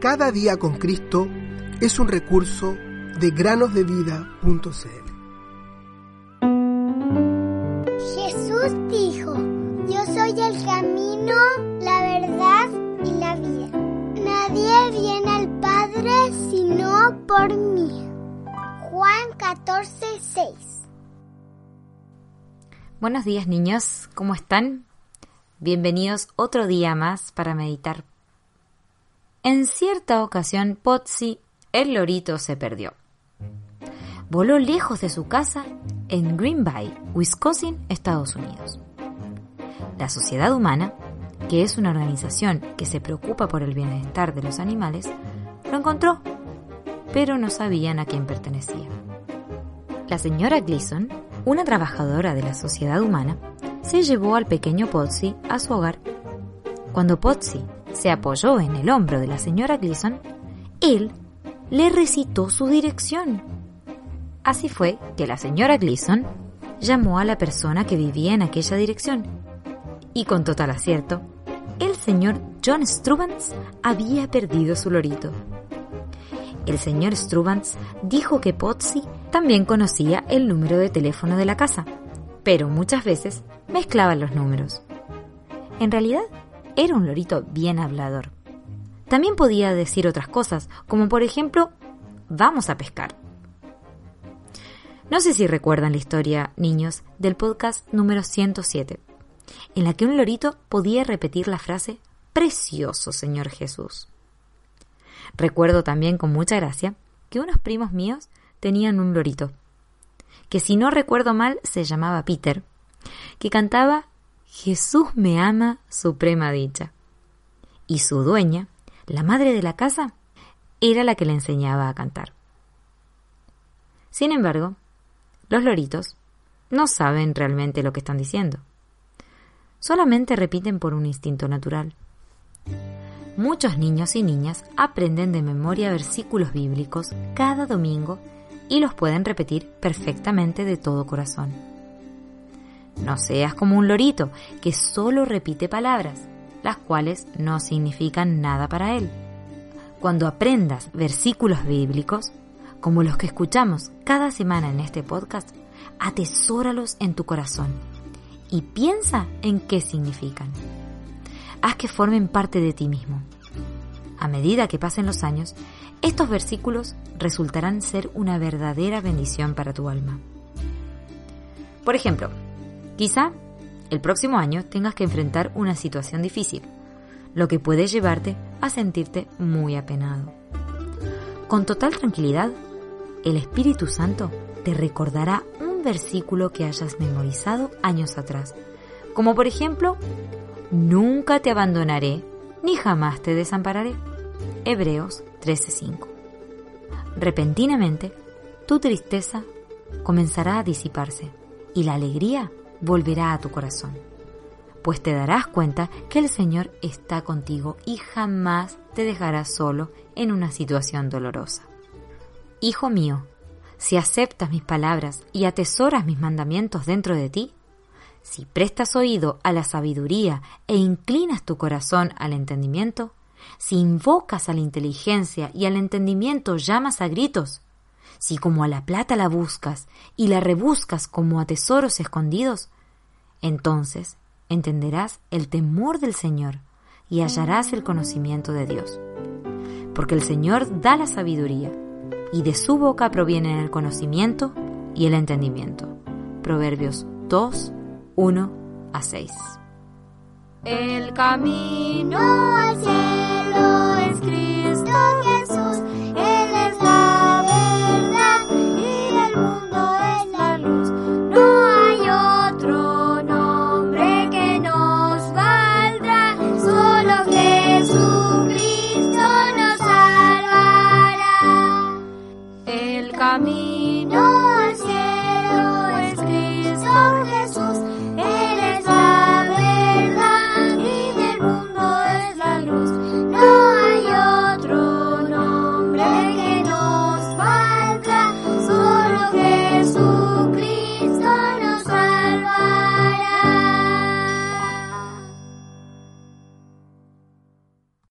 Cada día con Cristo es un recurso de granosdevida.cl. Jesús dijo, yo soy el camino, la verdad y la vida. Nadie viene al Padre sino por mí. Juan 14, 6. Buenos días niños, ¿cómo están? Bienvenidos otro día más para meditar. En cierta ocasión, Potsy, el lorito, se perdió. Voló lejos de su casa en Green Bay, Wisconsin, Estados Unidos. La Sociedad Humana, que es una organización que se preocupa por el bienestar de los animales, lo encontró, pero no sabían a quién pertenecía. La señora Gleason, una trabajadora de la Sociedad Humana, se llevó al pequeño Potsy a su hogar. Cuando Potsy se apoyó en el hombro de la señora Gleason, él le recitó su dirección. Así fue que la señora Gleason llamó a la persona que vivía en aquella dirección. Y con total acierto, el señor John Strubans había perdido su lorito. El señor Strubans dijo que Potsy también conocía el número de teléfono de la casa, pero muchas veces mezclaba los números. En realidad, era un lorito bien hablador. También podía decir otras cosas, como por ejemplo, vamos a pescar. No sé si recuerdan la historia, niños, del podcast número 107, en la que un lorito podía repetir la frase, Precioso Señor Jesús. Recuerdo también con mucha gracia que unos primos míos tenían un lorito, que si no recuerdo mal se llamaba Peter, que cantaba Jesús me ama, suprema dicha. Y su dueña, la madre de la casa, era la que le enseñaba a cantar. Sin embargo, los loritos no saben realmente lo que están diciendo. Solamente repiten por un instinto natural. Muchos niños y niñas aprenden de memoria versículos bíblicos cada domingo y los pueden repetir perfectamente de todo corazón. No seas como un lorito que solo repite palabras, las cuales no significan nada para él. Cuando aprendas versículos bíblicos, como los que escuchamos cada semana en este podcast, atesóralos en tu corazón y piensa en qué significan. Haz que formen parte de ti mismo. A medida que pasen los años, estos versículos resultarán ser una verdadera bendición para tu alma. Por ejemplo, Quizá el próximo año tengas que enfrentar una situación difícil, lo que puede llevarte a sentirte muy apenado. Con total tranquilidad, el Espíritu Santo te recordará un versículo que hayas memorizado años atrás, como por ejemplo, Nunca te abandonaré ni jamás te desampararé. Hebreos 13:5. Repentinamente, tu tristeza comenzará a disiparse y la alegría volverá a tu corazón, pues te darás cuenta que el Señor está contigo y jamás te dejará solo en una situación dolorosa. Hijo mío, si aceptas mis palabras y atesoras mis mandamientos dentro de ti, si prestas oído a la sabiduría e inclinas tu corazón al entendimiento, si invocas a la inteligencia y al entendimiento llamas a gritos, si como a la plata la buscas y la rebuscas como a tesoros escondidos, entonces entenderás el temor del Señor y hallarás el conocimiento de Dios. Porque el Señor da la sabiduría y de su boca provienen el conocimiento y el entendimiento. Proverbios 2, 1 a 6. El camino hacia camino.